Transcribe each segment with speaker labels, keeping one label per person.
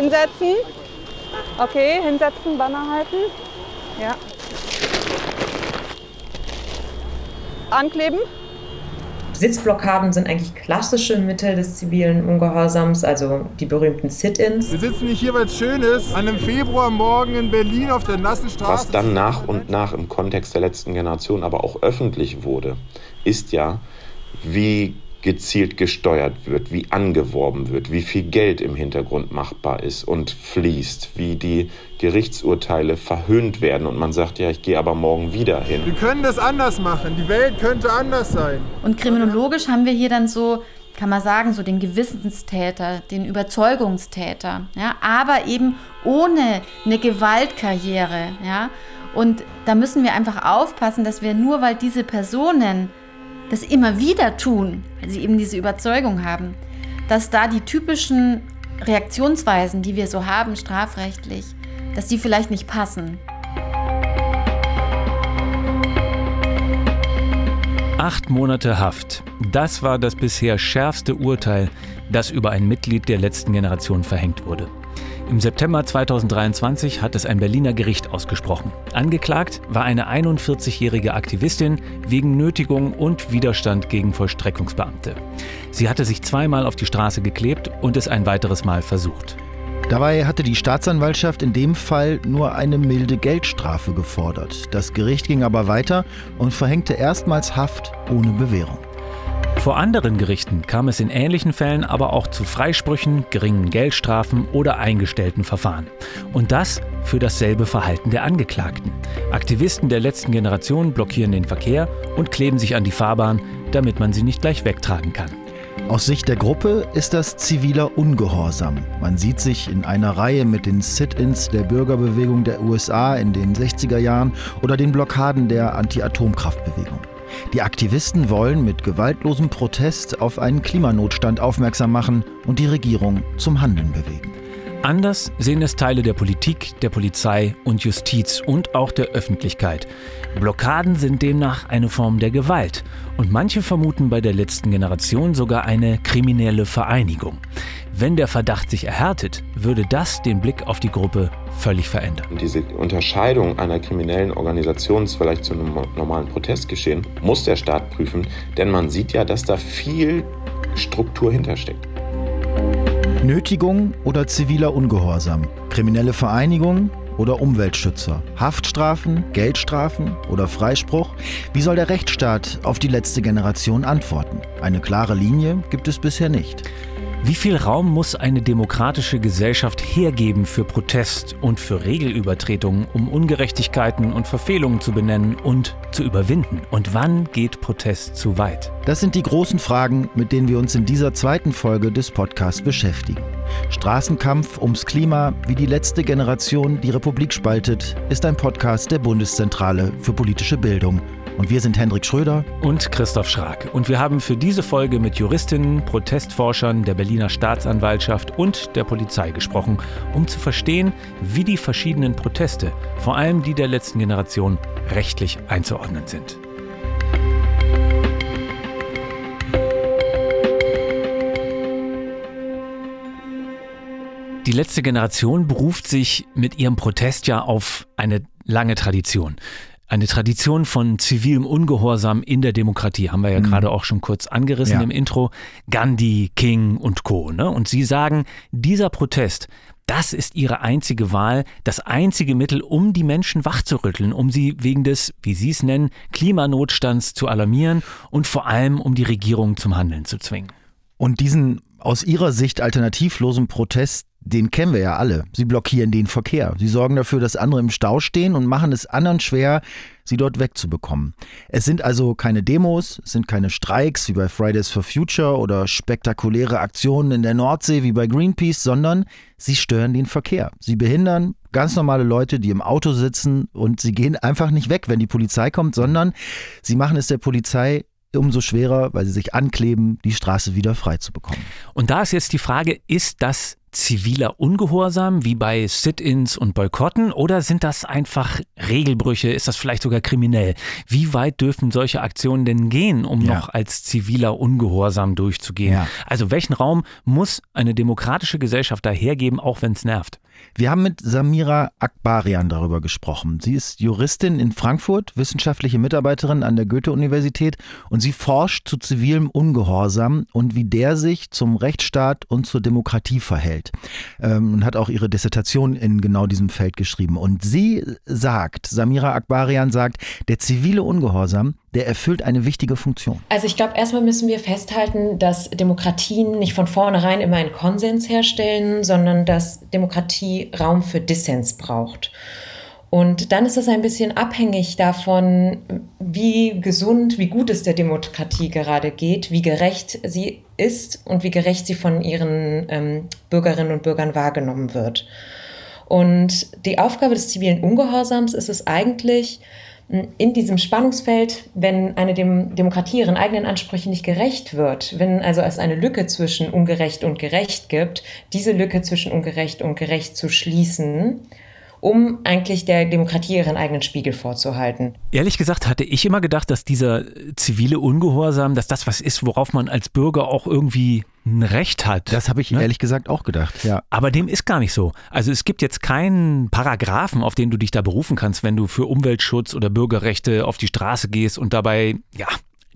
Speaker 1: Hinsetzen. Okay, hinsetzen, Banner halten. Ja. Ankleben.
Speaker 2: Sitzblockaden sind eigentlich klassische Mittel des zivilen Ungehorsams, also die berühmten Sit-ins.
Speaker 3: Wir sitzen nicht hier, weil es schön ist, an einem Februarmorgen in Berlin auf der nassen Straße.
Speaker 4: Was dann nach und nach im Kontext der letzten Generation aber auch öffentlich wurde, ist ja, wie gezielt gesteuert wird, wie angeworben wird, wie viel Geld im Hintergrund machbar ist und fließt, wie die Gerichtsurteile verhöhnt werden und man sagt, ja, ich gehe aber morgen wieder hin.
Speaker 3: Wir können das anders machen, die Welt könnte anders sein.
Speaker 5: Und kriminologisch haben wir hier dann so, kann man sagen, so den Gewissenstäter, den Überzeugungstäter, ja, aber eben ohne eine Gewaltkarriere, ja. Und da müssen wir einfach aufpassen, dass wir nur, weil diese Personen das immer wieder tun, weil sie eben diese Überzeugung haben, dass da die typischen Reaktionsweisen, die wir so haben strafrechtlich, dass die vielleicht nicht passen.
Speaker 6: Acht Monate Haft. Das war das bisher schärfste Urteil, das über ein Mitglied der letzten Generation verhängt wurde. Im September 2023 hat es ein Berliner Gericht ausgesprochen. Angeklagt war eine 41-jährige Aktivistin wegen Nötigung und Widerstand gegen Vollstreckungsbeamte. Sie hatte sich zweimal auf die Straße geklebt und es ein weiteres Mal versucht.
Speaker 7: Dabei hatte die Staatsanwaltschaft in dem Fall nur eine milde Geldstrafe gefordert. Das Gericht ging aber weiter und verhängte erstmals Haft ohne Bewährung.
Speaker 6: Vor anderen Gerichten kam es in ähnlichen Fällen aber auch zu Freisprüchen, geringen Geldstrafen oder eingestellten Verfahren. Und das für dasselbe Verhalten der Angeklagten. Aktivisten der letzten Generation blockieren den Verkehr und kleben sich an die Fahrbahn, damit man sie nicht gleich wegtragen kann.
Speaker 7: Aus Sicht der Gruppe ist das ziviler Ungehorsam. Man sieht sich in einer Reihe mit den Sit-ins der Bürgerbewegung der USA in den 60er Jahren oder den Blockaden der Anti-Atomkraftbewegung. Die Aktivisten wollen mit gewaltlosem Protest auf einen Klimanotstand aufmerksam machen und die Regierung zum Handeln bewegen.
Speaker 6: Anders sehen es Teile der Politik, der Polizei und Justiz und auch der Öffentlichkeit. Blockaden sind demnach eine Form der Gewalt und manche vermuten bei der letzten Generation sogar eine kriminelle Vereinigung. Wenn der Verdacht sich erhärtet, würde das den Blick auf die Gruppe völlig verändern.
Speaker 4: Diese Unterscheidung einer kriminellen Organisation vielleicht zu einem normalen Protestgeschehen muss der Staat prüfen, denn man sieht ja, dass da viel Struktur hintersteckt.
Speaker 7: Nötigung oder ziviler Ungehorsam, kriminelle Vereinigung oder Umweltschützer, Haftstrafen, Geldstrafen oder Freispruch? Wie soll der Rechtsstaat auf die letzte Generation antworten? Eine klare Linie gibt es bisher nicht.
Speaker 6: Wie viel Raum muss eine demokratische Gesellschaft hergeben für Protest und für Regelübertretungen, um Ungerechtigkeiten und Verfehlungen zu benennen und zu überwinden? Und wann geht Protest zu weit?
Speaker 7: Das sind die großen Fragen, mit denen wir uns in dieser zweiten Folge des Podcasts beschäftigen. Straßenkampf ums Klima, wie die letzte Generation die Republik spaltet, ist ein Podcast der Bundeszentrale für politische Bildung und wir sind Hendrik Schröder
Speaker 6: und Christoph Schrag. Und wir haben für diese Folge mit Juristinnen, Protestforschern der Berliner Staatsanwaltschaft und der Polizei gesprochen, um zu verstehen, wie die verschiedenen Proteste, vor allem die der letzten Generation, rechtlich einzuordnen sind. Die letzte Generation beruft sich mit ihrem Protest ja auf eine lange Tradition. Eine Tradition von zivilem Ungehorsam in der Demokratie, haben wir ja mhm. gerade auch schon kurz angerissen ja. im Intro. Gandhi, King und Co. Ne? Und Sie sagen, dieser Protest, das ist Ihre einzige Wahl, das einzige Mittel, um die Menschen wachzurütteln, um sie wegen des, wie Sie es nennen, Klimanotstands zu alarmieren und vor allem um die Regierung zum Handeln zu zwingen.
Speaker 7: Und diesen aus Ihrer Sicht alternativlosen Protest, den kennen wir ja alle. Sie blockieren den Verkehr. Sie sorgen dafür, dass andere im Stau stehen und machen es anderen schwer, sie dort wegzubekommen. Es sind also keine Demos, es sind keine Streiks wie bei Fridays for Future oder spektakuläre Aktionen in der Nordsee wie bei Greenpeace, sondern sie stören den Verkehr. Sie behindern ganz normale Leute, die im Auto sitzen und sie gehen einfach nicht weg, wenn die Polizei kommt, sondern sie machen es der Polizei umso schwerer, weil sie sich ankleben, die Straße wieder frei zu bekommen.
Speaker 6: Und da ist jetzt die Frage, ist das ziviler Ungehorsam wie bei Sit-ins und Boykotten oder sind das einfach Regelbrüche? Ist das vielleicht sogar kriminell? Wie weit dürfen solche Aktionen denn gehen, um ja. noch als ziviler Ungehorsam durchzugehen? Ja. Also welchen Raum muss eine demokratische Gesellschaft da hergeben, auch wenn es nervt?
Speaker 7: Wir haben mit Samira Akbarian darüber gesprochen. Sie ist Juristin in Frankfurt, wissenschaftliche Mitarbeiterin an der Goethe-Universität und sie forscht zu zivilem Ungehorsam und wie der sich zum Rechtsstaat und zur Demokratie verhält. Ähm, und hat auch ihre Dissertation in genau diesem Feld geschrieben. Und sie sagt, Samira Akbarian sagt, der zivile Ungehorsam, der erfüllt eine wichtige Funktion.
Speaker 2: Also ich glaube, erstmal müssen wir festhalten, dass Demokratien nicht von vornherein immer einen Konsens herstellen, sondern dass Demokratie Raum für Dissens braucht. Und dann ist es ein bisschen abhängig davon, wie gesund, wie gut es der Demokratie gerade geht, wie gerecht sie ist und wie gerecht sie von ihren ähm, Bürgerinnen und Bürgern wahrgenommen wird. Und die Aufgabe des zivilen Ungehorsams ist es eigentlich, in diesem Spannungsfeld, wenn eine Dem Demokratie ihren eigenen Ansprüchen nicht gerecht wird, wenn also es eine Lücke zwischen ungerecht und gerecht gibt, diese Lücke zwischen ungerecht und gerecht zu schließen um eigentlich der Demokratie ihren eigenen Spiegel vorzuhalten.
Speaker 6: Ehrlich gesagt hatte ich immer gedacht, dass dieser zivile Ungehorsam, dass das was ist, worauf man als Bürger auch irgendwie ein Recht hat.
Speaker 7: Das habe ich ne? ehrlich gesagt auch gedacht, ja.
Speaker 6: Aber dem ist gar nicht so. Also es gibt jetzt keinen Paragraphen, auf den du dich da berufen kannst, wenn du für Umweltschutz oder Bürgerrechte auf die Straße gehst und dabei, ja,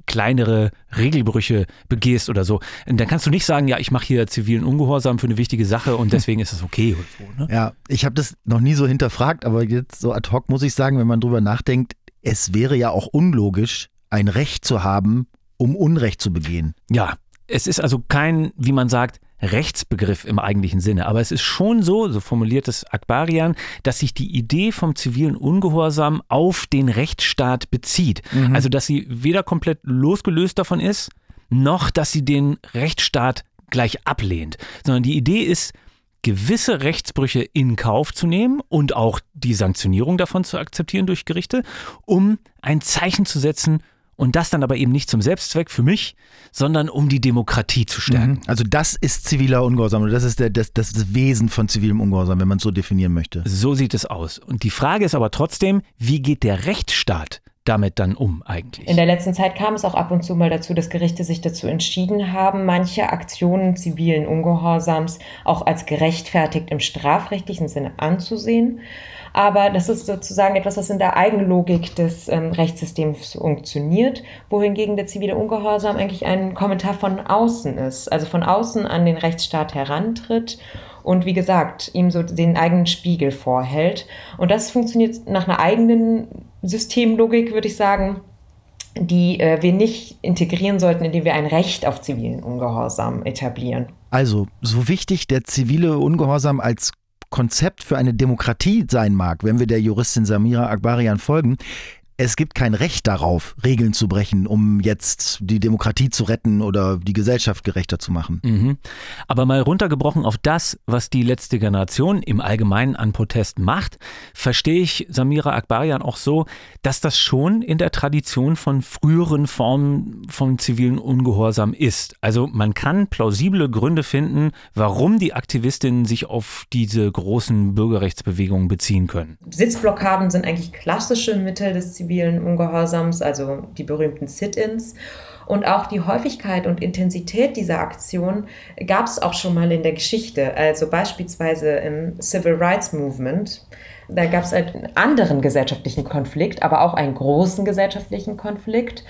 Speaker 6: kleinere Regelbrüche begehst oder so, dann kannst du nicht sagen, ja, ich mache hier zivilen Ungehorsam für eine wichtige Sache und deswegen ist das okay.
Speaker 7: So, ne? Ja, ich habe das noch nie so hinterfragt, aber jetzt so ad hoc muss ich sagen, wenn man drüber nachdenkt, es wäre ja auch unlogisch, ein Recht zu haben, um Unrecht zu begehen.
Speaker 6: Ja, es ist also kein, wie man sagt, Rechtsbegriff im eigentlichen Sinne. Aber es ist schon so, so formuliert es Akbarian, dass sich die Idee vom zivilen Ungehorsam auf den Rechtsstaat bezieht. Mhm. Also, dass sie weder komplett losgelöst davon ist, noch dass sie den Rechtsstaat gleich ablehnt, sondern die Idee ist, gewisse Rechtsbrüche in Kauf zu nehmen und auch die Sanktionierung davon zu akzeptieren durch Gerichte, um ein Zeichen zu setzen und das dann aber eben nicht zum Selbstzweck für mich, sondern um die Demokratie zu stärken. Mhm.
Speaker 7: Also das ist ziviler Ungehorsam das ist der, das, das Wesen von zivilem Ungehorsam, wenn man es so definieren möchte.
Speaker 6: So sieht es aus. Und die Frage ist aber trotzdem, wie geht der Rechtsstaat damit dann um eigentlich?
Speaker 2: In der letzten Zeit kam es auch ab und zu mal dazu, dass Gerichte sich dazu entschieden haben, manche Aktionen zivilen Ungehorsams auch als gerechtfertigt im strafrechtlichen Sinne anzusehen. Aber das ist sozusagen etwas, was in der Eigenlogik des ähm, Rechtssystems funktioniert, wohingegen der zivile Ungehorsam eigentlich ein Kommentar von außen ist, also von außen an den Rechtsstaat herantritt und wie gesagt, ihm so den eigenen Spiegel vorhält. Und das funktioniert nach einer eigenen Systemlogik, würde ich sagen, die äh, wir nicht integrieren sollten, indem wir ein Recht auf zivilen Ungehorsam etablieren.
Speaker 7: Also, so wichtig der zivile Ungehorsam als Konzept für eine Demokratie sein mag, wenn wir der Juristin Samira Akbarian folgen, es gibt kein Recht darauf, Regeln zu brechen, um jetzt die Demokratie zu retten oder die Gesellschaft gerechter zu machen.
Speaker 6: Mhm. Aber mal runtergebrochen auf das, was die letzte Generation im Allgemeinen an Protest macht, verstehe ich Samira Akbarian auch so, dass das schon in der Tradition von früheren Formen von zivilen Ungehorsam ist. Also man kann plausible Gründe finden, warum die Aktivistinnen sich auf diese großen Bürgerrechtsbewegungen beziehen können.
Speaker 2: Sitzblockaden sind eigentlich klassische Mittel des zivilen Ungehorsams, also die berühmten Sit-ins. Und auch die Häufigkeit und Intensität dieser Aktion gab es auch schon mal in der Geschichte. Also beispielsweise im Civil Rights Movement. Da gab es einen anderen gesellschaftlichen Konflikt, aber auch einen großen gesellschaftlichen Konflikt,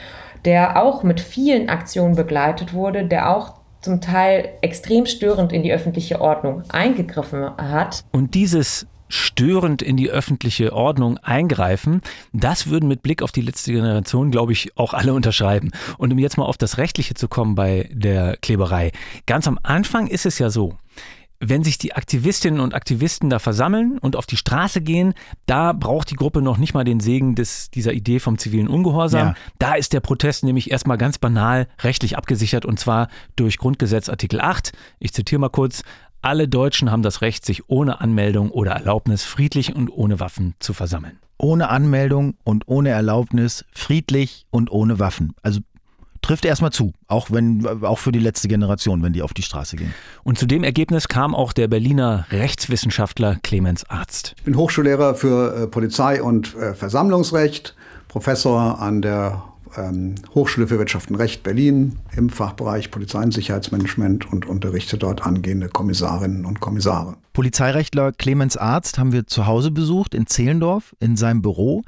Speaker 2: der auch mit vielen Aktionen begleitet wurde, der auch zum Teil extrem störend in die öffentliche Ordnung eingegriffen hat.
Speaker 6: Und dieses störend in die öffentliche Ordnung eingreifen, das würden mit Blick auf die letzte Generation, glaube ich, auch alle unterschreiben. Und um jetzt mal auf das Rechtliche zu kommen bei der Kleberei. Ganz am Anfang ist es ja so, wenn sich die Aktivistinnen und Aktivisten da versammeln und auf die Straße gehen, da braucht die Gruppe noch nicht mal den Segen des, dieser Idee vom zivilen Ungehorsam. Ja. Da ist der Protest nämlich erstmal ganz banal rechtlich abgesichert und zwar durch Grundgesetz Artikel 8. Ich zitiere mal kurz. Alle Deutschen haben das Recht, sich ohne Anmeldung oder Erlaubnis friedlich und ohne Waffen zu versammeln.
Speaker 7: Ohne Anmeldung und ohne Erlaubnis, friedlich und ohne Waffen. Also trifft erstmal zu, auch wenn auch für die letzte Generation, wenn die auf die Straße gehen.
Speaker 6: Und zu dem Ergebnis kam auch der Berliner Rechtswissenschaftler Clemens Arzt.
Speaker 8: Ich bin Hochschullehrer für äh, Polizei und äh, Versammlungsrecht, Professor an der ähm, Hochschule für Wirtschaft und Recht Berlin im Fachbereich Polizei- und Sicherheitsmanagement und unterrichte dort angehende Kommissarinnen und Kommissare.
Speaker 7: Polizeirechtler Clemens Arzt haben wir zu Hause besucht in Zehlendorf in seinem Büro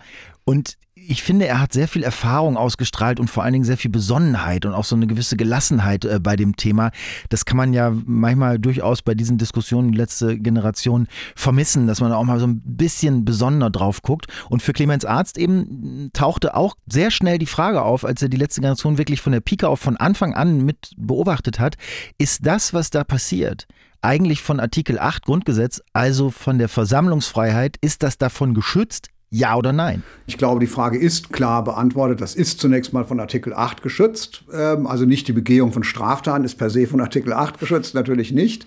Speaker 7: und ich finde, er hat sehr viel Erfahrung ausgestrahlt und vor allen Dingen sehr viel Besonnenheit und auch so eine gewisse Gelassenheit äh, bei dem Thema. Das kann man ja manchmal durchaus bei diesen Diskussionen letzte Generation vermissen, dass man auch mal so ein bisschen besonnener drauf guckt. Und für Clemens Arzt eben tauchte auch sehr schnell die Frage auf, als er die letzte Generation wirklich von der Pike auf von Anfang an mit beobachtet hat, ist das, was da passiert, eigentlich von Artikel 8 Grundgesetz, also von der Versammlungsfreiheit, ist das davon geschützt? Ja oder nein?
Speaker 8: Ich glaube, die Frage ist klar beantwortet. Das ist zunächst mal von Artikel 8 geschützt. Ähm, also nicht die Begehung von Straftaten ist per se von Artikel 8 geschützt, natürlich nicht.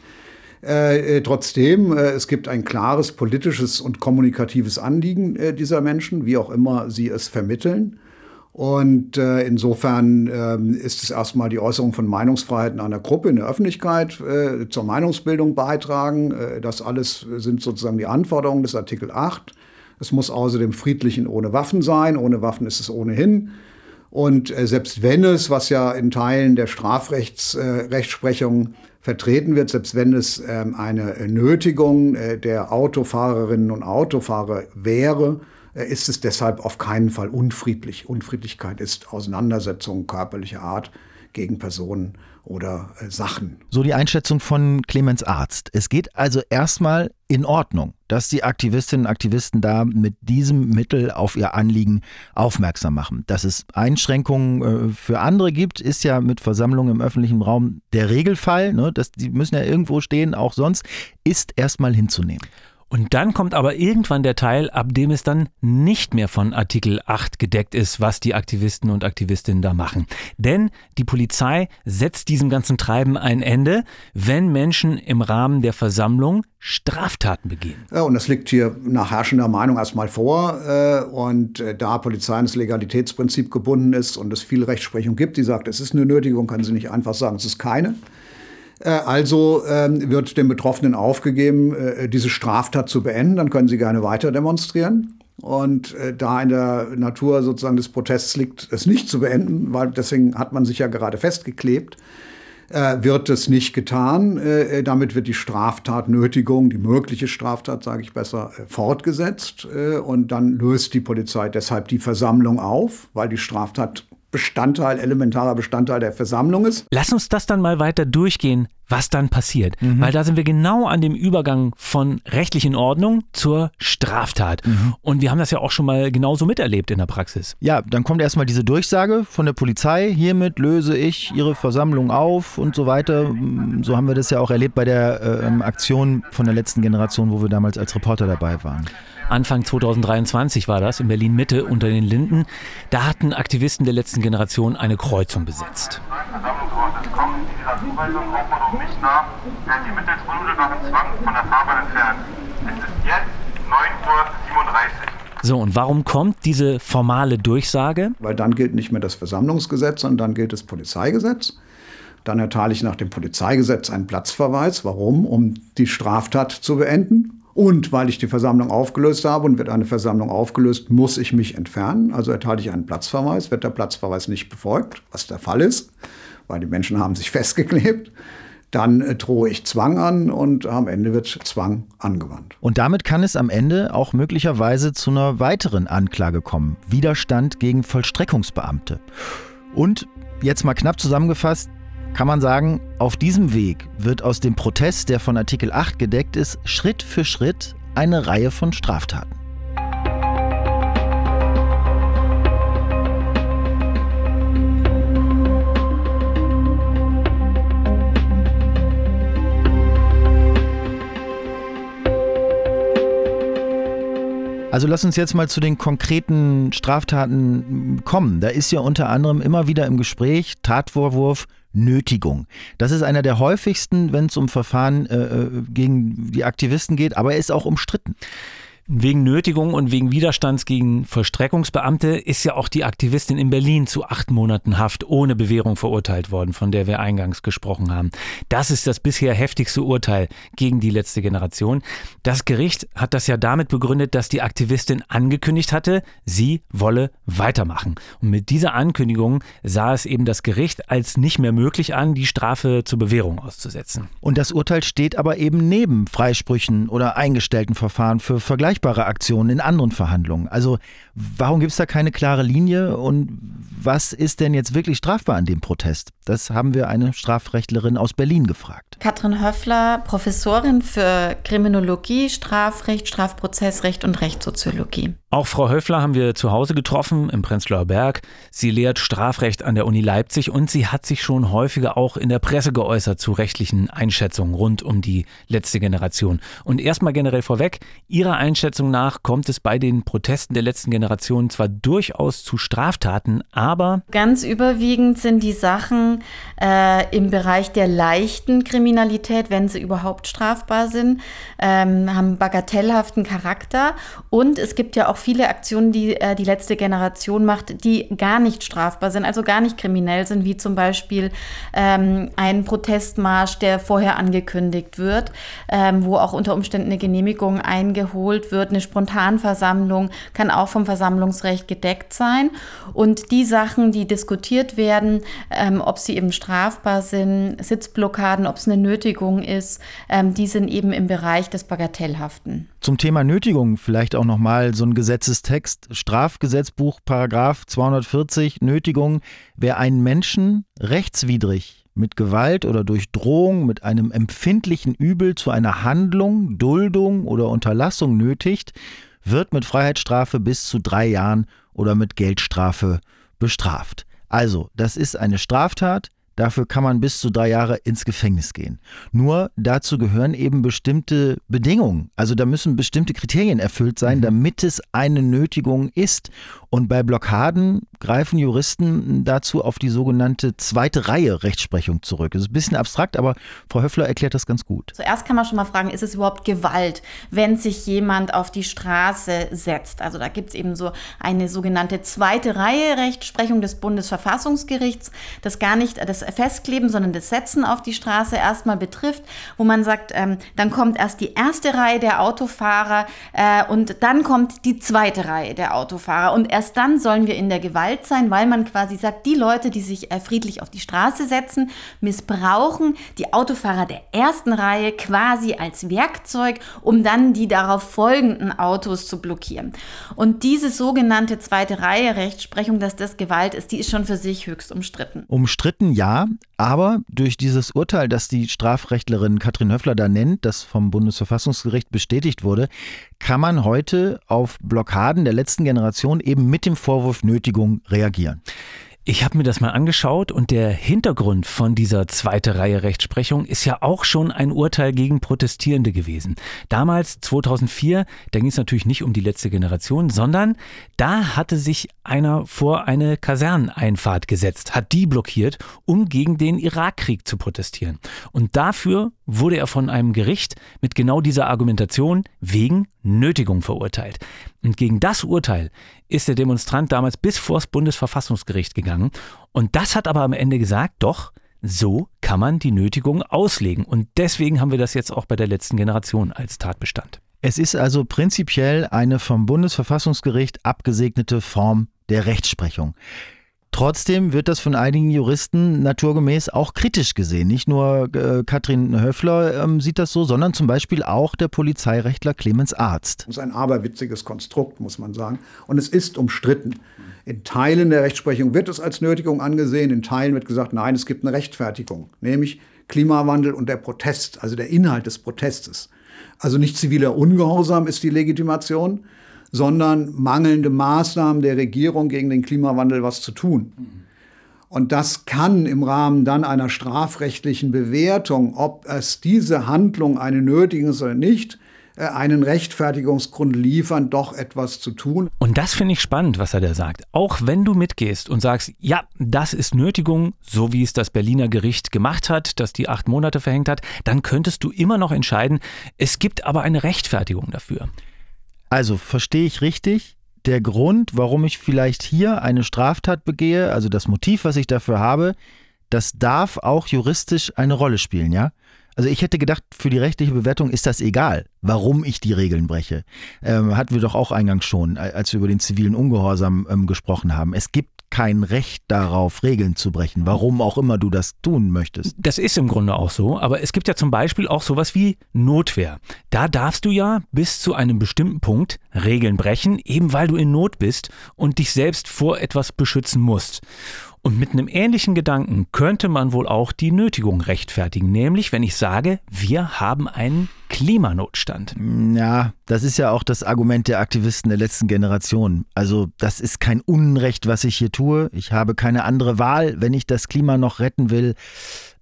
Speaker 8: Äh, äh, trotzdem, äh, es gibt ein klares politisches und kommunikatives Anliegen äh, dieser Menschen, wie auch immer sie es vermitteln. Und äh, insofern ähm, ist es erstmal die Äußerung von Meinungsfreiheiten einer Gruppe in der Öffentlichkeit äh, zur Meinungsbildung beitragen. das alles sind sozusagen die Anforderungen des Artikel 8. Es muss außerdem friedlich und ohne Waffen sein. Ohne Waffen ist es ohnehin. Und äh, selbst wenn es, was ja in Teilen der Strafrechtsprechung äh, vertreten wird, selbst wenn es ähm, eine Nötigung äh, der Autofahrerinnen und Autofahrer wäre, äh, ist es deshalb auf keinen Fall unfriedlich. Unfriedlichkeit ist Auseinandersetzung körperlicher Art gegen Personen oder äh, Sachen.
Speaker 7: So die Einschätzung von Clemens Arzt. Es geht also erstmal in Ordnung, dass die Aktivistinnen und Aktivisten da mit diesem Mittel auf ihr Anliegen aufmerksam machen. Dass es Einschränkungen äh, für andere gibt, ist ja mit Versammlungen im öffentlichen Raum der Regelfall. Ne? Das, die müssen ja irgendwo stehen, auch sonst, ist erstmal hinzunehmen.
Speaker 6: Und dann kommt aber irgendwann der Teil, ab dem es dann nicht mehr von Artikel 8 gedeckt ist, was die Aktivisten und Aktivistinnen da machen. Denn die Polizei setzt diesem ganzen Treiben ein Ende, wenn Menschen im Rahmen der Versammlung Straftaten begehen.
Speaker 8: Ja, und das liegt hier nach herrschender Meinung erstmal vor. Äh, und äh, da Polizei an das Legalitätsprinzip gebunden ist und es viel Rechtsprechung gibt, die sagt, es ist eine Nötigung, kann sie nicht einfach sagen, es ist keine. Äh, also ähm, wird den Betroffenen aufgegeben, äh, diese Straftat zu beenden. Dann können sie gerne weiter demonstrieren. Und äh, da in der Natur sozusagen des Protests liegt, es nicht zu beenden, weil deswegen hat man sich ja gerade festgeklebt, wird es nicht getan. damit wird die Straftatnötigung, die mögliche Straftat, sage ich besser, fortgesetzt. und dann löst die Polizei deshalb die Versammlung auf, weil die Straftat Bestandteil, elementarer Bestandteil der Versammlung ist.
Speaker 6: Lass uns das dann mal weiter durchgehen, was dann passiert. Mhm. Weil da sind wir genau an dem Übergang von rechtlichen Ordnung zur Straftat. Mhm. Und wir haben das ja auch schon mal genauso miterlebt in der Praxis.
Speaker 7: Ja, dann kommt erstmal diese Durchsage von der Polizei. Hiermit löse ich Ihre Versammlung auf und so weiter. So haben wir das ja auch erlebt bei der äh, Aktion von der letzten Generation, wo wir damals als Reporter dabei waren.
Speaker 6: Anfang 2023 war das in Berlin Mitte unter den Linden. Da hatten Aktivisten der letzten Generation eine Kreuzung besetzt. So, und warum kommt diese formale Durchsage?
Speaker 8: Weil dann gilt nicht mehr das Versammlungsgesetz, sondern dann gilt das Polizeigesetz. Dann erteile ich nach dem Polizeigesetz einen Platzverweis. Warum? Um die Straftat zu beenden. Und weil ich die Versammlung aufgelöst habe und wird eine Versammlung aufgelöst, muss ich mich entfernen. Also erteile ich einen Platzverweis. Wird der Platzverweis nicht befolgt, was der Fall ist, weil die Menschen haben sich festgeklebt, dann äh, drohe ich Zwang an und am Ende wird Zwang angewandt.
Speaker 7: Und damit kann es am Ende auch möglicherweise zu einer weiteren Anklage kommen. Widerstand gegen Vollstreckungsbeamte. Und jetzt mal knapp zusammengefasst, kann man sagen, auf diesem Weg wird aus dem Protest, der von Artikel 8 gedeckt ist, Schritt für Schritt eine Reihe von Straftaten. Also lass uns jetzt mal zu den konkreten Straftaten kommen. Da ist ja unter anderem immer wieder im Gespräch Tatvorwurf Nötigung. Das ist einer der häufigsten, wenn es um Verfahren äh, äh, gegen die Aktivisten geht, aber er ist auch umstritten.
Speaker 6: Wegen Nötigung und wegen Widerstands gegen Vollstreckungsbeamte ist ja auch die Aktivistin in Berlin zu acht Monaten Haft ohne Bewährung verurteilt worden, von der wir eingangs gesprochen haben. Das ist das bisher heftigste Urteil gegen die letzte Generation. Das Gericht hat das ja damit begründet, dass die Aktivistin angekündigt hatte, sie wolle weitermachen. Und mit dieser Ankündigung sah es eben das Gericht als nicht mehr möglich an, die Strafe zur Bewährung auszusetzen.
Speaker 7: Und das Urteil steht aber eben neben Freisprüchen oder eingestellten Verfahren für Vergleich vergleichbare Aktionen in anderen Verhandlungen. Also warum gibt es da keine klare Linie und was ist denn jetzt wirklich strafbar an dem Protest? Das haben wir eine Strafrechtlerin aus Berlin gefragt.
Speaker 5: Katrin Höffler, Professorin für Kriminologie, Strafrecht, Strafprozessrecht und Rechtssoziologie.
Speaker 6: Auch Frau Höffler haben wir zu Hause getroffen im Prenzlauer Berg. Sie lehrt Strafrecht an der Uni Leipzig und sie hat sich schon häufiger auch in der Presse geäußert zu rechtlichen Einschätzungen rund um die letzte Generation. Und erstmal generell vorweg, Ihrer Einschätzung nach kommt es bei den Protesten der letzten Generation zwar durchaus zu Straftaten, aber
Speaker 5: ganz überwiegend sind die Sachen äh, im Bereich der leichten Kriminalität, wenn sie überhaupt strafbar sind, ähm, haben bagatellhaften Charakter. Und es gibt ja auch viele Aktionen, die äh, die letzte Generation macht, die gar nicht strafbar sind, also gar nicht kriminell sind, wie zum Beispiel ähm, ein Protestmarsch, der vorher angekündigt wird, ähm, wo auch unter Umständen eine Genehmigung eingeholt wird. Eine Spontanversammlung kann auch vom Versammlungsrecht gedeckt sein. Und die Sachen, die diskutiert werden, ähm, ob sie eben strafbar sind, Sitzblockaden, ob es eine Nötigung ist, ähm, die sind eben im Bereich des Bagatellhaften.
Speaker 7: Zum Thema Nötigung vielleicht auch nochmal so ein Gesetzestext. Strafgesetzbuch, Paragraph 240, Nötigung. Wer einen Menschen rechtswidrig mit Gewalt oder durch Drohung mit einem empfindlichen Übel zu einer Handlung, Duldung oder Unterlassung nötigt, wird mit Freiheitsstrafe bis zu drei Jahren oder mit Geldstrafe bestraft. Also, das ist eine Straftat, Dafür kann man bis zu drei Jahre ins Gefängnis gehen. Nur dazu gehören eben bestimmte Bedingungen. Also da müssen bestimmte Kriterien erfüllt sein, mhm. damit es eine Nötigung ist. Und bei Blockaden greifen Juristen dazu auf die sogenannte zweite Reihe Rechtsprechung zurück. Das ist ein bisschen abstrakt, aber Frau Höffler erklärt das ganz gut.
Speaker 5: Zuerst kann man schon mal fragen, ist es überhaupt Gewalt, wenn sich jemand auf die Straße setzt? Also da gibt es eben so eine sogenannte zweite Reihe Rechtsprechung des Bundesverfassungsgerichts, das gar nicht das Festkleben, sondern das Setzen auf die Straße erstmal betrifft, wo man sagt, ähm, dann kommt erst die erste Reihe der Autofahrer äh, und dann kommt die zweite Reihe der Autofahrer. Und erst dann sollen wir in der Gewalt sein, weil man quasi sagt, die Leute, die sich äh, friedlich auf die Straße setzen, missbrauchen die Autofahrer der ersten Reihe quasi als Werkzeug, um dann die darauf folgenden Autos zu blockieren. Und diese sogenannte zweite Reihe Rechtsprechung, dass das Gewalt ist, die ist schon für sich höchst umstritten.
Speaker 7: Umstritten ja, aber durch dieses Urteil, das die Strafrechtlerin Katrin Höffler da nennt, das vom Bundesverfassungsgericht bestätigt wurde, kann man heute auf Blockaden der letzten Generation eben mit dem Vorwurf Nötigung reagieren.
Speaker 6: Ich habe mir das mal angeschaut und der Hintergrund von dieser zweite Reihe Rechtsprechung ist ja auch schon ein Urteil gegen Protestierende gewesen. Damals, 2004, da ging es natürlich nicht um die letzte Generation, sondern da hatte sich einer vor eine Kaserneneinfahrt gesetzt, hat die blockiert, um gegen den Irakkrieg zu protestieren. Und dafür wurde er von einem Gericht mit genau dieser Argumentation wegen Nötigung verurteilt. Und gegen das Urteil ist der Demonstrant damals bis vor das Bundesverfassungsgericht gegangen. Und das hat aber am Ende gesagt, doch, so kann man die Nötigung auslegen. Und deswegen haben wir das jetzt auch bei der letzten Generation als Tatbestand.
Speaker 7: Es ist also prinzipiell eine vom Bundesverfassungsgericht abgesegnete Form der Rechtsprechung. Trotzdem wird das von einigen Juristen naturgemäß auch kritisch gesehen. Nicht nur äh, Katrin Höffler ähm, sieht das so, sondern zum Beispiel auch der Polizeirechtler Clemens Arzt.
Speaker 8: Das ist ein aberwitziges Konstrukt, muss man sagen. Und es ist umstritten. In Teilen der Rechtsprechung wird es als Nötigung angesehen, in Teilen wird gesagt, nein, es gibt eine Rechtfertigung, nämlich Klimawandel und der Protest, also der Inhalt des Protestes. Also nicht ziviler Ungehorsam ist die Legitimation, sondern mangelnde Maßnahmen der Regierung gegen den Klimawandel was zu tun. Und das kann im Rahmen dann einer strafrechtlichen Bewertung, ob es diese Handlung eine nötige ist oder nicht, äh, einen Rechtfertigungsgrund liefern, doch etwas zu tun.
Speaker 6: Und das finde ich spannend, was er da sagt. Auch wenn du mitgehst und sagst, ja, das ist Nötigung, so wie es das Berliner Gericht gemacht hat, das die acht Monate verhängt hat, dann könntest du immer noch entscheiden, es gibt aber eine Rechtfertigung dafür.
Speaker 7: Also verstehe ich richtig, der Grund, warum ich vielleicht hier eine Straftat begehe, also das Motiv, was ich dafür habe, das darf auch juristisch eine Rolle spielen, ja? Also ich hätte gedacht, für die rechtliche Bewertung ist das egal, warum ich die Regeln breche. Ähm, hatten wir doch auch eingangs schon, als wir über den zivilen Ungehorsam ähm, gesprochen haben. Es gibt kein Recht darauf, Regeln zu brechen, warum auch immer du das tun möchtest.
Speaker 6: Das ist im Grunde auch so, aber es gibt ja zum Beispiel auch sowas wie Notwehr. Da darfst du ja bis zu einem bestimmten Punkt Regeln brechen, eben weil du in Not bist und dich selbst vor etwas beschützen musst. Und mit einem ähnlichen Gedanken könnte man wohl auch die Nötigung rechtfertigen, nämlich wenn ich sage, wir haben einen Klimanotstand.
Speaker 7: Ja, das ist ja auch das Argument der Aktivisten der letzten Generation. Also das ist kein Unrecht, was ich hier tue. Ich habe keine andere Wahl, wenn ich das Klima noch retten will.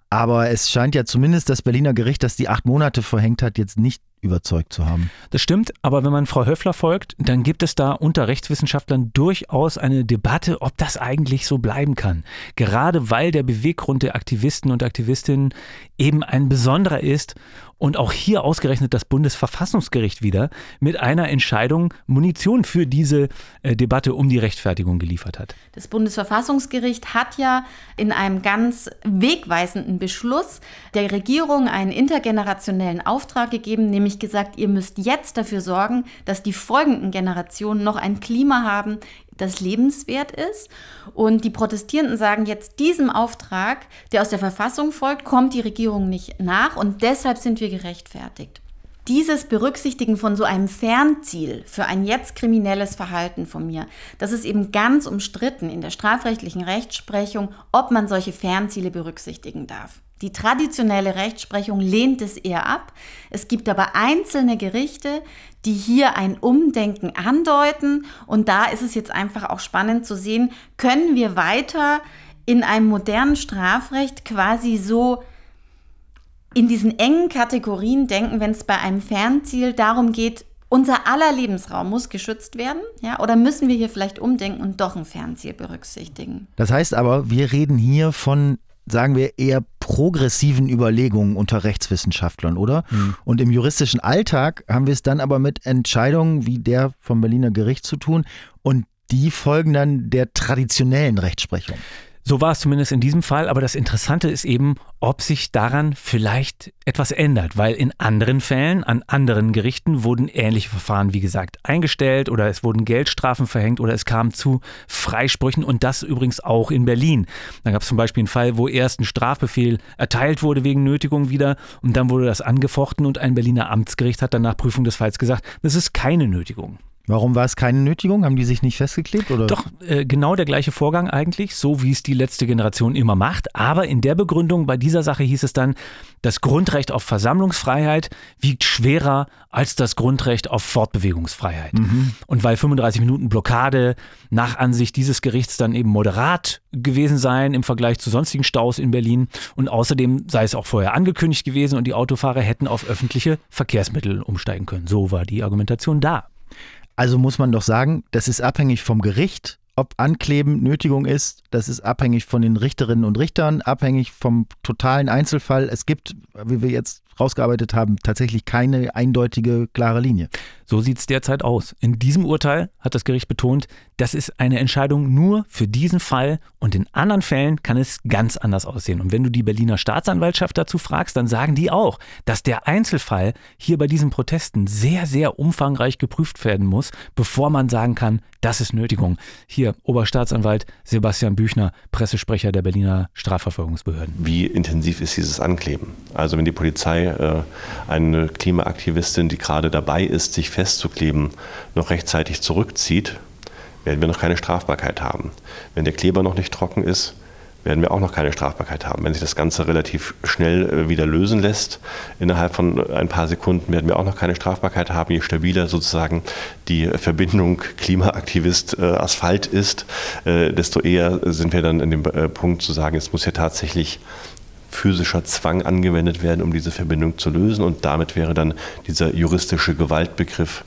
Speaker 7: Aber es scheint ja zumindest das Berliner Gericht, das die acht Monate verhängt hat, jetzt nicht überzeugt zu haben.
Speaker 6: Das stimmt, aber wenn man Frau Höffler folgt, dann gibt es da unter Rechtswissenschaftlern durchaus eine Debatte, ob das eigentlich so bleiben kann. Gerade weil der Beweggrund der Aktivisten und Aktivistinnen eben ein besonderer ist und auch hier ausgerechnet das Bundesverfassungsgericht wieder mit einer Entscheidung Munition für diese äh, Debatte um die Rechtfertigung geliefert hat.
Speaker 5: Das Bundesverfassungsgericht hat ja in einem ganz wegweisenden Beschluss der Regierung einen intergenerationellen Auftrag gegeben, nämlich gesagt, ihr müsst jetzt dafür sorgen, dass die folgenden Generationen noch ein Klima haben, das lebenswert ist. Und die Protestierenden sagen jetzt, diesem Auftrag, der aus der Verfassung folgt, kommt die Regierung nicht nach und deshalb sind wir gerechtfertigt. Dieses Berücksichtigen von so einem Fernziel für ein jetzt kriminelles Verhalten von mir, das ist eben ganz umstritten in der strafrechtlichen Rechtsprechung, ob man solche Fernziele berücksichtigen darf. Die traditionelle Rechtsprechung lehnt es eher ab. Es gibt aber einzelne Gerichte, die hier ein Umdenken andeuten. Und da ist es jetzt einfach auch spannend zu sehen, können wir weiter in einem modernen Strafrecht quasi so in diesen engen Kategorien denken, wenn es bei einem Fernziel darum geht, unser aller Lebensraum muss geschützt werden, ja? Oder müssen wir hier vielleicht umdenken und doch ein Fernziel berücksichtigen?
Speaker 7: Das heißt aber, wir reden hier von sagen wir, eher progressiven Überlegungen unter Rechtswissenschaftlern, oder? Mhm. Und im juristischen Alltag haben wir es dann aber mit Entscheidungen wie der vom Berliner Gericht zu tun und die folgen dann der traditionellen Rechtsprechung.
Speaker 6: So war es zumindest in diesem Fall, aber das Interessante ist eben, ob sich daran vielleicht etwas ändert, weil in anderen Fällen, an anderen Gerichten wurden ähnliche Verfahren, wie gesagt, eingestellt oder es wurden Geldstrafen verhängt oder es kam zu Freisprüchen und das übrigens auch in Berlin. Da gab es zum Beispiel einen Fall, wo erst ein Strafbefehl erteilt wurde wegen Nötigung wieder und dann wurde das angefochten und ein Berliner Amtsgericht hat dann nach Prüfung des Falls gesagt, das ist keine Nötigung.
Speaker 7: Warum war es keine Nötigung? Haben die sich nicht festgeklebt? Oder?
Speaker 6: Doch, äh, genau der gleiche Vorgang eigentlich, so wie es die letzte Generation immer macht. Aber in der Begründung bei dieser Sache hieß es dann, das Grundrecht auf Versammlungsfreiheit wiegt schwerer als das Grundrecht auf Fortbewegungsfreiheit. Mhm. Und weil 35 Minuten Blockade nach Ansicht dieses Gerichts dann eben moderat gewesen seien im Vergleich zu sonstigen Staus in Berlin und außerdem sei es auch vorher angekündigt gewesen und die Autofahrer hätten auf öffentliche Verkehrsmittel umsteigen können. So war die Argumentation da.
Speaker 7: Also muss man doch sagen, das ist abhängig vom Gericht, ob Ankleben Nötigung ist. Das ist abhängig von den Richterinnen und Richtern, abhängig vom totalen Einzelfall. Es gibt, wie wir jetzt rausgearbeitet haben, tatsächlich keine eindeutige, klare Linie.
Speaker 6: So sieht es derzeit aus. In diesem Urteil hat das Gericht betont, das ist eine Entscheidung nur für diesen Fall und in anderen Fällen kann es ganz anders aussehen. Und wenn du die Berliner Staatsanwaltschaft dazu fragst, dann sagen die auch, dass der Einzelfall hier bei diesen Protesten sehr, sehr umfangreich geprüft werden muss, bevor man sagen kann, das ist Nötigung. Hier Oberstaatsanwalt Sebastian Büchner, Pressesprecher der Berliner Strafverfolgungsbehörden.
Speaker 9: Wie intensiv ist dieses Ankleben? Also wenn die Polizei äh, eine Klimaaktivistin, die gerade dabei ist, sich festzukleben, noch rechtzeitig zurückzieht, werden wir noch keine Strafbarkeit haben. Wenn der Kleber noch nicht trocken ist, werden wir auch noch keine Strafbarkeit haben. Wenn sich das Ganze relativ schnell äh, wieder lösen lässt, innerhalb von ein paar Sekunden werden wir auch noch keine Strafbarkeit haben. Je stabiler sozusagen die Verbindung Klimaaktivist-Asphalt äh, ist, desto eher sind wir dann in dem Punkt zu sagen, es muss ja tatsächlich physischer Zwang angewendet werden, um diese Verbindung zu lösen. Und damit wäre dann dieser juristische Gewaltbegriff,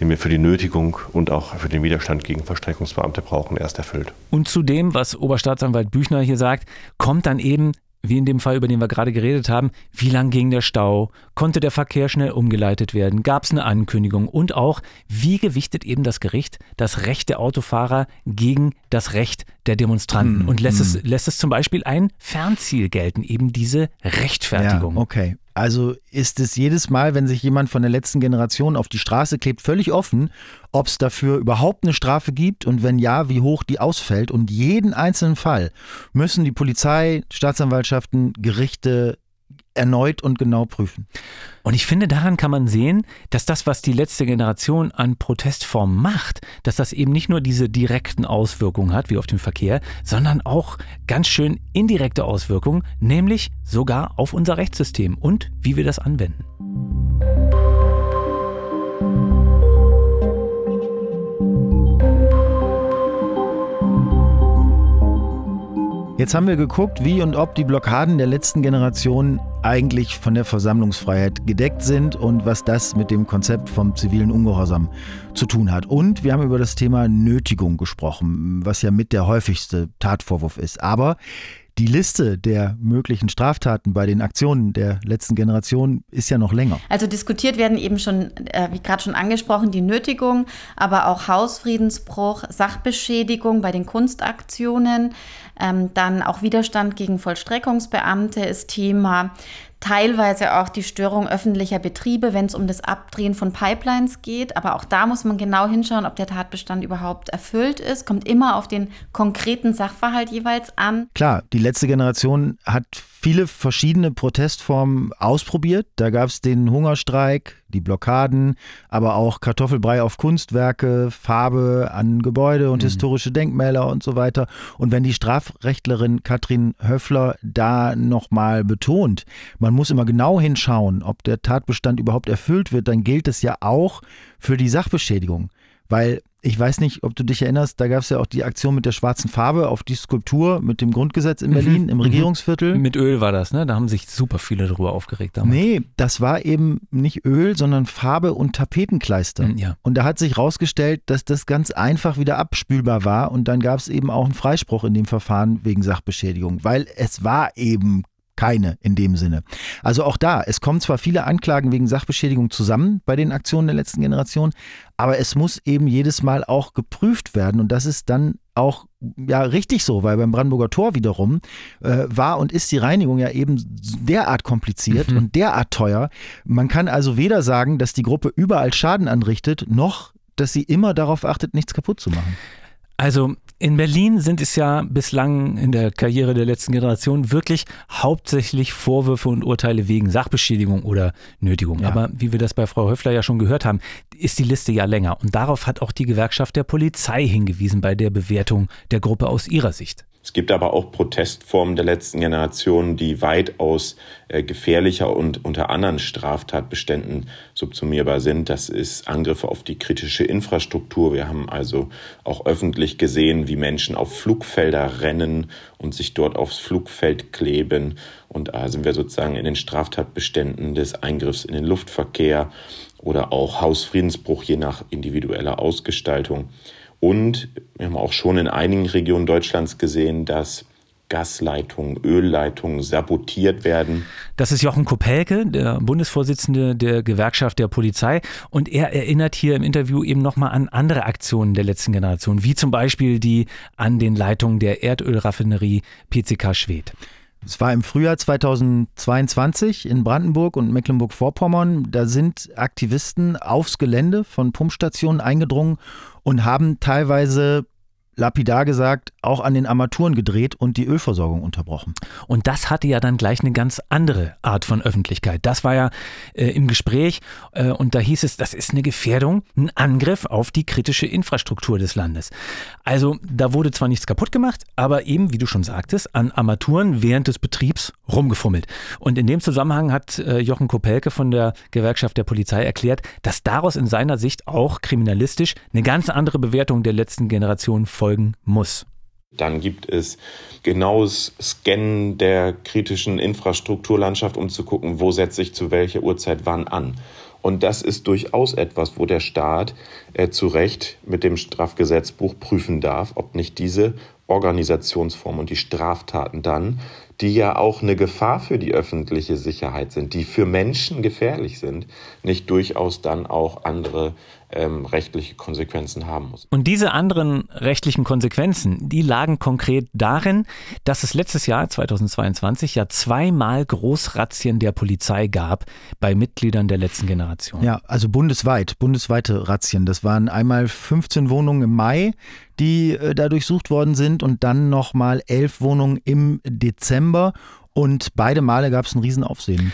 Speaker 9: den wir für die Nötigung und auch für den Widerstand gegen Verstreckungsbeamte brauchen, erst erfüllt.
Speaker 6: Und zu dem, was Oberstaatsanwalt Büchner hier sagt, kommt dann eben wie in dem Fall, über den wir gerade geredet haben, wie lang ging der Stau, konnte der Verkehr schnell umgeleitet werden, gab es eine Ankündigung und auch, wie gewichtet eben das Gericht das Recht der Autofahrer gegen das Recht der Demonstranten
Speaker 7: Mm,
Speaker 6: und lässt,
Speaker 7: mm.
Speaker 6: es, lässt es zum Beispiel ein Fernziel gelten, eben diese Rechtfertigung.
Speaker 7: Ja, okay. Also ist es jedes Mal, wenn sich jemand von der letzten Generation auf die Straße klebt, völlig offen, ob es dafür überhaupt eine Strafe gibt und wenn ja, wie hoch die ausfällt. Und jeden einzelnen Fall müssen die Polizei, Staatsanwaltschaften, Gerichte erneut und genau prüfen.
Speaker 6: Und ich finde, daran kann man sehen, dass das, was die letzte Generation an Protestformen macht, dass das eben nicht nur diese direkten Auswirkungen hat, wie auf den Verkehr, sondern auch ganz schön indirekte Auswirkungen, nämlich sogar auf unser Rechtssystem und wie wir das anwenden.
Speaker 7: Jetzt haben wir geguckt, wie und ob die Blockaden der letzten Generation eigentlich von der Versammlungsfreiheit gedeckt sind und was das mit dem Konzept vom zivilen Ungehorsam zu tun hat. Und wir haben über das Thema Nötigung gesprochen, was ja mit der häufigste Tatvorwurf ist. Aber die Liste der möglichen Straftaten bei den Aktionen der letzten Generation ist ja noch länger.
Speaker 5: Also diskutiert werden eben schon, äh, wie gerade schon angesprochen, die Nötigung, aber auch Hausfriedensbruch, Sachbeschädigung bei den Kunstaktionen, ähm, dann auch Widerstand gegen Vollstreckungsbeamte ist Thema. Teilweise auch die Störung öffentlicher Betriebe, wenn es um das Abdrehen von Pipelines geht. Aber auch da muss man genau hinschauen, ob der Tatbestand überhaupt erfüllt ist. Kommt immer auf den konkreten Sachverhalt jeweils an.
Speaker 7: Klar, die letzte Generation hat viele verschiedene Protestformen ausprobiert. Da gab es den Hungerstreik, die Blockaden, aber auch Kartoffelbrei auf Kunstwerke, Farbe an Gebäude und
Speaker 6: Mhm.
Speaker 7: historische Denkmäler und so weiter. Und wenn die Strafrechtlerin Katrin Höffler da nochmal betont, man muss immer genau hinschauen, ob der Tatbestand überhaupt erfüllt wird, dann gilt es ja auch für die Sachbeschädigung. Weil ich weiß nicht, ob du dich erinnerst, da gab es ja auch die Aktion mit der schwarzen Farbe auf die Skulptur mit dem Grundgesetz in Berlin, im
Speaker 6: Mhm.
Speaker 7: Regierungsviertel.
Speaker 6: Mit Öl war das, ne? Da haben sich super viele darüber aufgeregt damals.
Speaker 7: Nee, das war eben nicht Öl, sondern Farbe und Tapetenkleister.
Speaker 6: Mhm, ja.
Speaker 7: Und da hat sich rausgestellt, dass das ganz einfach wieder abspülbar war und dann gab es eben auch einen Freispruch in dem Verfahren wegen Sachbeschädigung, weil es war eben keine in dem Sinne. Also auch da, es kommen zwar viele Anklagen wegen Sachbeschädigung zusammen bei den Aktionen der letzten Generation, aber es muss eben jedes Mal auch geprüft werden und das ist dann auch ja richtig so, weil beim Brandenburger Tor wiederum äh, war und ist die Reinigung ja eben derart kompliziert
Speaker 6: Mhm.
Speaker 7: und derart teuer. Man kann also weder sagen, dass die Gruppe überall Schaden anrichtet, noch dass sie immer darauf achtet, nichts kaputt zu machen.
Speaker 6: Also in Berlin sind es ja bislang in der Karriere der letzten Generation wirklich hauptsächlich Vorwürfe und Urteile wegen Sachbeschädigung oder Nötigung.
Speaker 7: Ja.
Speaker 6: Aber wie wir das bei Frau Höffler ja schon gehört haben, ist die Liste ja länger. Und darauf hat auch die Gewerkschaft der Polizei hingewiesen bei der Bewertung der Gruppe aus ihrer Sicht.
Speaker 4: Es gibt aber auch Protestformen der letzten Generation, die weitaus äh, gefährlicher und unter anderen Straftatbeständen subsumierbar sind. Das ist Angriffe auf die kritische Infrastruktur. Wir haben also auch öffentlich gesehen, wie Menschen auf Flugfelder rennen und sich dort aufs Flugfeld kleben. Und da sind wir sozusagen in den Straftatbeständen des Eingriffs in den Luftverkehr oder auch Hausfriedensbruch je nach individueller Ausgestaltung. Und wir haben auch schon in einigen Regionen Deutschlands gesehen, dass Gasleitungen, Ölleitungen sabotiert werden.
Speaker 6: Das ist Jochen Kopelke, der Bundesvorsitzende der Gewerkschaft der Polizei. Und er erinnert hier im Interview eben nochmal an andere Aktionen der letzten Generation, wie zum Beispiel die an den Leitungen der Erdölraffinerie PCK Schwedt.
Speaker 7: Es war im Frühjahr 2022 in Brandenburg und Mecklenburg-Vorpommern. Da sind Aktivisten aufs Gelände von Pumpstationen eingedrungen und haben teilweise lapidar gesagt, auch an den Armaturen gedreht und die Ölversorgung unterbrochen.
Speaker 6: Und das hatte ja dann gleich eine ganz andere Art von Öffentlichkeit. Das war ja äh, im Gespräch äh, und da hieß es, das ist eine Gefährdung, ein Angriff auf die kritische Infrastruktur des Landes. Also da wurde zwar nichts kaputt gemacht, aber eben, wie du schon sagtest, an Armaturen während des Betriebs rumgefummelt. Und in dem Zusammenhang hat äh, Jochen Kopelke von der Gewerkschaft der Polizei erklärt, dass daraus in seiner Sicht auch kriminalistisch eine ganz andere Bewertung der letzten Generation folgen muss.
Speaker 4: Dann gibt es genaues Scannen der kritischen Infrastrukturlandschaft, um zu gucken, wo setze ich zu welcher Uhrzeit wann an. Und das ist durchaus etwas, wo der Staat äh, zu Recht mit dem Strafgesetzbuch prüfen darf, ob nicht diese Organisationsform und die Straftaten dann, die ja auch eine Gefahr für die öffentliche Sicherheit sind, die für Menschen gefährlich sind, nicht durchaus dann auch andere ähm, rechtliche Konsequenzen haben muss.
Speaker 6: Und diese anderen rechtlichen Konsequenzen, die lagen konkret darin, dass es letztes Jahr, 2022, ja zweimal Großrazzien der Polizei gab bei Mitgliedern der letzten Generation.
Speaker 7: Ja, also bundesweit, bundesweite Razzien. Das waren einmal 15 Wohnungen im Mai, die äh, da durchsucht worden sind und dann nochmal elf Wohnungen im Dezember. Und beide Male gab es ein Riesenaufsehen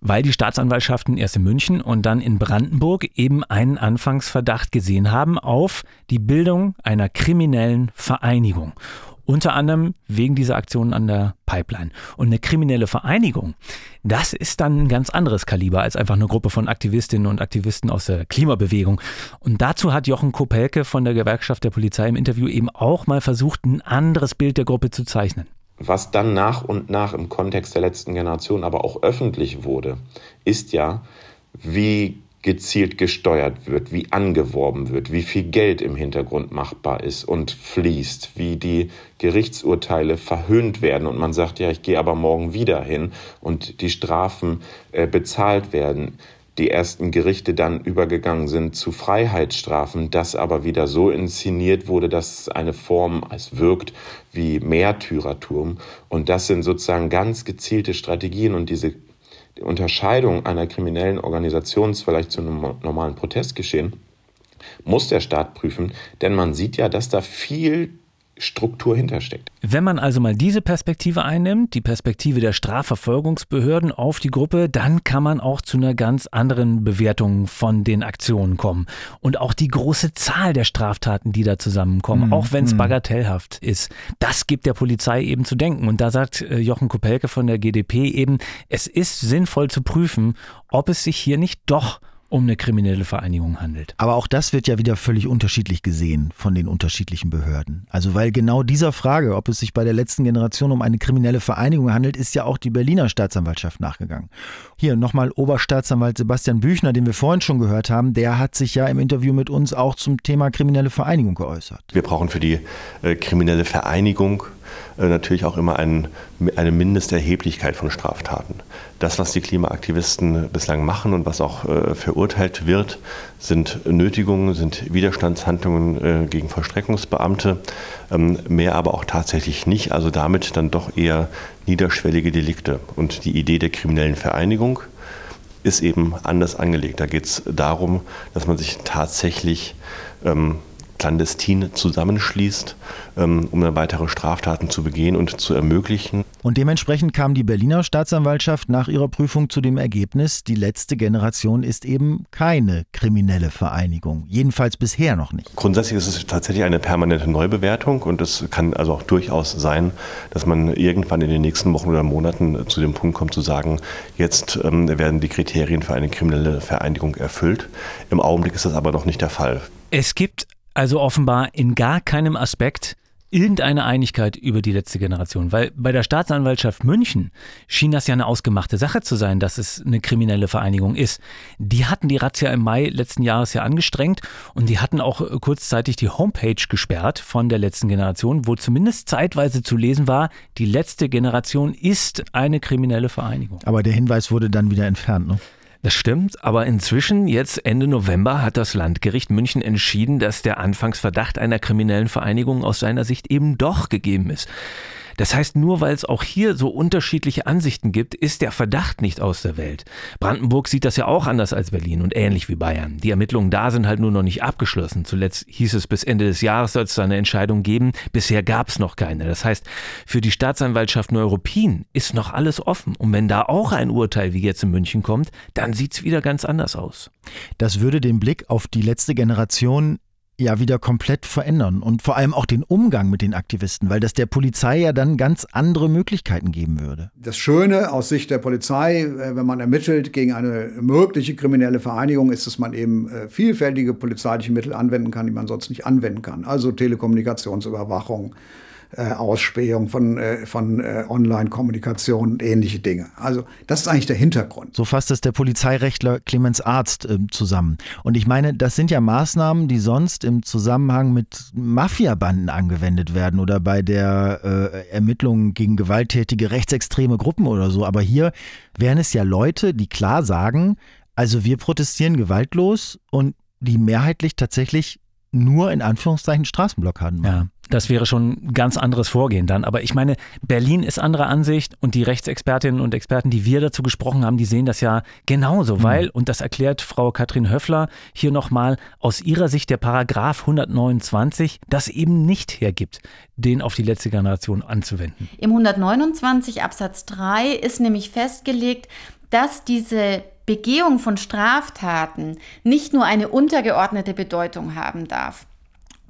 Speaker 6: weil die Staatsanwaltschaften erst in München und dann in Brandenburg eben einen Anfangsverdacht gesehen haben auf die Bildung einer kriminellen Vereinigung. Unter anderem wegen dieser Aktionen an der Pipeline. Und eine kriminelle Vereinigung, das ist dann ein ganz anderes Kaliber als einfach eine Gruppe von Aktivistinnen und Aktivisten aus der Klimabewegung. Und dazu hat Jochen Kopelke von der Gewerkschaft der Polizei im Interview eben auch mal versucht, ein anderes Bild der Gruppe zu zeichnen
Speaker 4: was dann nach und nach im Kontext der letzten Generation aber auch öffentlich wurde, ist ja, wie gezielt gesteuert wird, wie angeworben wird, wie viel Geld im Hintergrund machbar ist und fließt, wie die Gerichtsurteile verhöhnt werden. Und man sagt, ja, ich gehe aber morgen wieder hin und die Strafen äh, bezahlt werden die ersten Gerichte dann übergegangen sind zu Freiheitsstrafen, das aber wieder so inszeniert wurde, dass eine Form es wirkt wie Märtyrertum. Und das sind sozusagen ganz gezielte Strategien und diese Unterscheidung einer kriminellen Organisation vielleicht zu einem normalen Protestgeschehen muss der Staat prüfen, denn man sieht ja, dass da viel Struktur hintersteckt.
Speaker 6: Wenn man also mal diese Perspektive einnimmt, die Perspektive der Strafverfolgungsbehörden auf die Gruppe, dann kann man auch zu einer ganz anderen Bewertung von den Aktionen kommen. Und auch die große Zahl der Straftaten, die da zusammenkommen, mhm. auch wenn es mhm. bagatellhaft ist, das gibt der Polizei eben zu denken. Und da sagt äh, Jochen Kopelke von der GDP eben, es ist sinnvoll zu prüfen, ob es sich hier nicht doch um eine kriminelle Vereinigung handelt.
Speaker 7: Aber auch das wird ja wieder völlig unterschiedlich gesehen von den unterschiedlichen Behörden. Also weil genau dieser Frage, ob es sich bei der letzten Generation um eine kriminelle Vereinigung handelt, ist ja auch die Berliner Staatsanwaltschaft nachgegangen. Hier nochmal Oberstaatsanwalt Sebastian Büchner, den wir vorhin schon gehört haben, der hat sich ja im Interview mit uns auch zum Thema kriminelle Vereinigung geäußert.
Speaker 9: Wir brauchen für die äh, kriminelle Vereinigung natürlich auch immer ein, eine Mindesterheblichkeit von Straftaten. Das, was die Klimaaktivisten bislang machen und was auch äh, verurteilt wird, sind Nötigungen, sind Widerstandshandlungen äh, gegen Vollstreckungsbeamte, ähm, mehr aber auch tatsächlich nicht, also damit dann doch eher niederschwellige Delikte. Und die Idee der kriminellen Vereinigung ist eben anders angelegt. Da geht es darum, dass man sich tatsächlich ähm, clandestin zusammenschließt, ähm, um dann weitere Straftaten zu begehen und zu ermöglichen.
Speaker 7: Und dementsprechend kam die Berliner Staatsanwaltschaft nach ihrer Prüfung zu dem Ergebnis, die letzte Generation ist eben keine kriminelle Vereinigung. Jedenfalls bisher noch nicht.
Speaker 9: Grundsätzlich ist es tatsächlich eine permanente Neubewertung und es kann also auch durchaus sein, dass man irgendwann in den nächsten Wochen oder Monaten zu dem Punkt kommt zu sagen, jetzt ähm, werden die Kriterien für eine kriminelle Vereinigung erfüllt. Im Augenblick ist das aber noch nicht der Fall.
Speaker 6: Es gibt also offenbar in gar keinem Aspekt irgendeine Einigkeit über die letzte Generation. Weil bei der Staatsanwaltschaft München schien das ja eine ausgemachte Sache zu sein, dass es eine kriminelle Vereinigung ist. Die hatten die Razzia im Mai letzten Jahres ja angestrengt und die hatten auch kurzzeitig die Homepage gesperrt von der letzten Generation, wo zumindest zeitweise zu lesen war, die letzte Generation ist eine kriminelle Vereinigung.
Speaker 7: Aber der Hinweis wurde dann wieder entfernt, ne?
Speaker 6: Das stimmt, aber inzwischen, jetzt Ende November, hat das Landgericht München entschieden, dass der Anfangsverdacht einer kriminellen Vereinigung aus seiner Sicht eben doch gegeben ist. Das heißt, nur weil es auch hier so unterschiedliche Ansichten gibt, ist der Verdacht nicht aus der Welt. Brandenburg sieht das ja auch anders als Berlin und ähnlich wie Bayern. Die Ermittlungen da sind halt nur noch nicht abgeschlossen. Zuletzt hieß es, bis Ende des Jahres soll es da eine Entscheidung geben. Bisher gab es noch keine. Das heißt, für die Staatsanwaltschaft Neuruppin ist noch alles offen. Und wenn da auch ein Urteil wie jetzt in München kommt, dann sieht es wieder ganz anders aus.
Speaker 7: Das würde den Blick auf die letzte Generation ja wieder komplett verändern und vor allem auch den Umgang mit den Aktivisten, weil das der Polizei ja dann ganz andere Möglichkeiten geben würde.
Speaker 8: Das Schöne aus Sicht der Polizei, äh, wenn man ermittelt gegen eine mögliche kriminelle Vereinigung, ist, dass man eben äh, vielfältige polizeiliche Mittel anwenden kann, die man sonst nicht anwenden kann. Also Telekommunikationsüberwachung, äh, Ausspähung von, äh, von äh, Online-Kommunikation und ähnliche Dinge. Also das ist eigentlich der Hintergrund.
Speaker 7: So fasst es der Polizeirechtler Clemens Arzt äh, zusammen. Und ich meine, das sind ja Maßnahmen, die sonst im Zusammenhang mit Mafiabanden angewendet werden oder bei der äh, Ermittlung gegen gewalttätige rechtsextreme Gruppen oder so. Aber hier wären es ja Leute, die klar sagen, also wir protestieren gewaltlos und die mehrheitlich tatsächlich nur in Anführungszeichen Straßenblockaden
Speaker 6: machen. Ja. Das wäre schon ein ganz anderes Vorgehen dann. Aber ich meine, Berlin ist anderer Ansicht und die Rechtsexpertinnen und Experten, die wir dazu gesprochen haben, die sehen das ja genauso, mhm. weil, und das erklärt Frau Katrin Höffler hier nochmal, aus ihrer Sicht der Paragraph 129 das eben nicht hergibt, den auf die letzte Generation anzuwenden.
Speaker 5: Im 129 Absatz 3 ist nämlich festgelegt, dass diese Begehung von Straftaten nicht nur eine untergeordnete Bedeutung haben darf.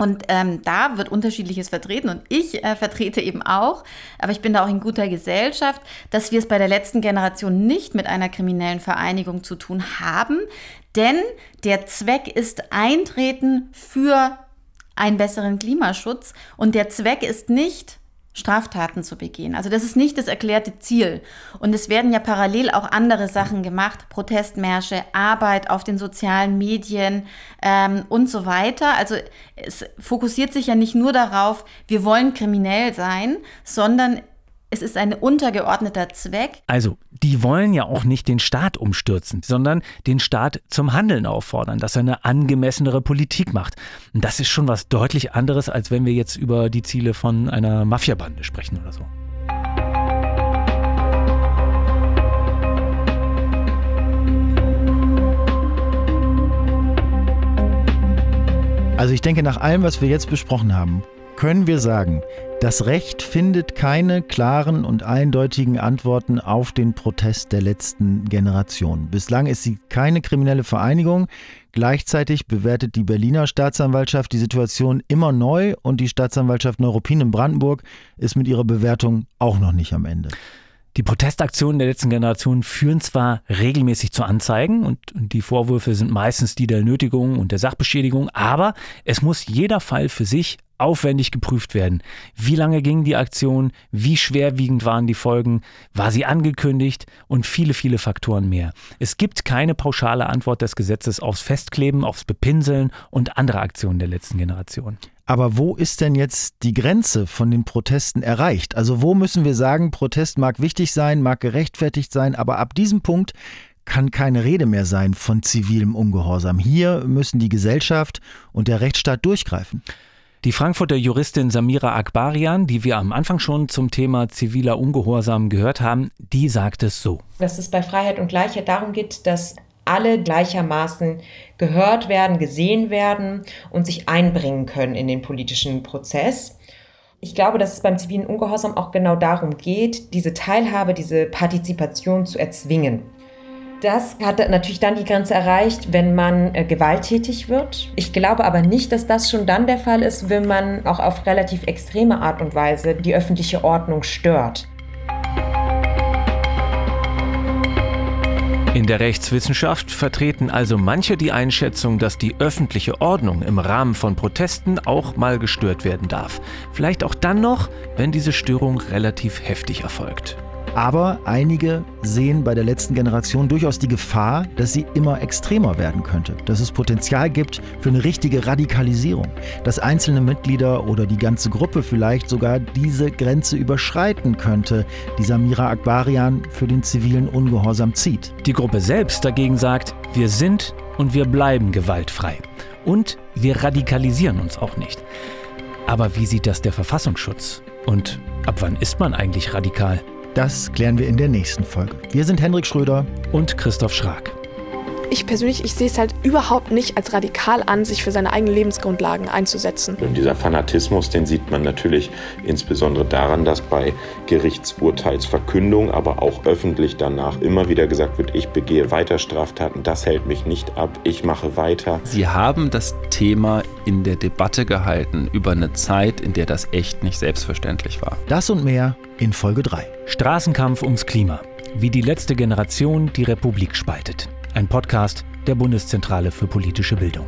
Speaker 5: Und ähm, da wird unterschiedliches vertreten und ich äh, vertrete eben auch, aber ich bin da auch in guter Gesellschaft, dass wir es bei der letzten Generation nicht mit einer kriminellen Vereinigung zu tun haben, denn der Zweck ist Eintreten für einen besseren Klimaschutz und der Zweck ist nicht Straftaten zu begehen. Also das ist nicht das erklärte Ziel. Und es werden ja parallel auch andere Sachen gemacht, Protestmärsche, Arbeit auf den sozialen Medien ähm, und so weiter. Also es fokussiert sich ja nicht nur darauf, wir wollen kriminell sein, sondern es ist ein untergeordneter Zweck.
Speaker 6: Also, die wollen ja auch nicht den Staat umstürzen, sondern den Staat zum Handeln auffordern, dass er eine angemessenere Politik macht. Und das ist schon was deutlich anderes, als wenn wir jetzt über die Ziele von einer Mafiabande sprechen oder so.
Speaker 7: Also ich denke, nach allem, was wir jetzt besprochen haben, können wir sagen, das Recht findet keine klaren und eindeutigen Antworten auf den Protest der letzten Generation. Bislang ist sie keine kriminelle Vereinigung. Gleichzeitig bewertet die Berliner Staatsanwaltschaft die Situation immer neu und die Staatsanwaltschaft Neuruppin in Brandenburg ist mit ihrer Bewertung auch noch nicht am Ende.
Speaker 6: Die Protestaktionen der letzten Generation führen zwar regelmäßig zu Anzeigen und die Vorwürfe sind meistens die der Nötigung und der Sachbeschädigung, aber es muss jeder Fall für sich aufwendig geprüft werden. Wie lange ging die Aktion? Wie schwerwiegend waren die Folgen? War sie angekündigt? Und viele, viele Faktoren mehr. Es gibt keine pauschale Antwort des Gesetzes aufs Festkleben, aufs Bepinseln und andere Aktionen der letzten Generation.
Speaker 7: Aber wo ist denn jetzt die Grenze von den Protesten erreicht? Also wo müssen wir sagen, Protest mag wichtig sein, mag gerechtfertigt sein, aber ab diesem Punkt kann keine Rede mehr sein von zivilem Ungehorsam. Hier müssen die Gesellschaft und der Rechtsstaat durchgreifen.
Speaker 6: Die Frankfurter Juristin Samira Akbarian, die wir am Anfang schon zum Thema ziviler Ungehorsam gehört haben, die sagt es so.
Speaker 2: Dass es bei Freiheit und Gleichheit darum geht, dass alle gleichermaßen gehört werden, gesehen werden und sich einbringen können in den politischen Prozess. Ich glaube, dass es beim zivilen Ungehorsam auch genau darum geht, diese Teilhabe, diese Partizipation zu erzwingen. Das hat natürlich dann die Grenze erreicht, wenn man äh, gewalttätig wird. Ich glaube aber nicht, dass das schon dann der Fall ist, wenn man auch auf relativ extreme Art und Weise die öffentliche Ordnung stört.
Speaker 6: In der Rechtswissenschaft vertreten also manche die Einschätzung, dass die öffentliche Ordnung im Rahmen von Protesten auch mal gestört werden darf. Vielleicht auch dann noch, wenn diese Störung relativ heftig erfolgt.
Speaker 7: Aber einige sehen bei der letzten Generation durchaus die Gefahr, dass sie immer extremer werden könnte, dass es Potenzial gibt für eine richtige Radikalisierung, dass einzelne Mitglieder oder die ganze Gruppe vielleicht sogar diese Grenze überschreiten könnte, die Samira Akbarian für den zivilen Ungehorsam zieht.
Speaker 6: Die Gruppe selbst dagegen sagt, wir sind und wir bleiben gewaltfrei. Und wir radikalisieren uns auch nicht. Aber wie sieht das der Verfassungsschutz? Und ab wann ist man eigentlich radikal?
Speaker 7: Das klären wir in der nächsten Folge. Wir sind Hendrik Schröder
Speaker 6: und Christoph Schrag.
Speaker 10: Ich persönlich, ich sehe es halt überhaupt nicht als radikal an, sich für seine eigenen Lebensgrundlagen einzusetzen.
Speaker 4: Und dieser Fanatismus, den sieht man natürlich insbesondere daran, dass bei Gerichtsurteilsverkündung, aber auch öffentlich danach immer wieder gesagt wird, ich begehe weiter Straftaten, das hält mich nicht ab, ich mache weiter.
Speaker 11: Sie haben das Thema in der Debatte gehalten über eine Zeit, in der das echt nicht selbstverständlich war.
Speaker 7: Das und mehr in Folge 3.
Speaker 6: Straßenkampf ums Klima. Wie die letzte Generation die Republik spaltet ein Podcast der Bundeszentrale für politische Bildung.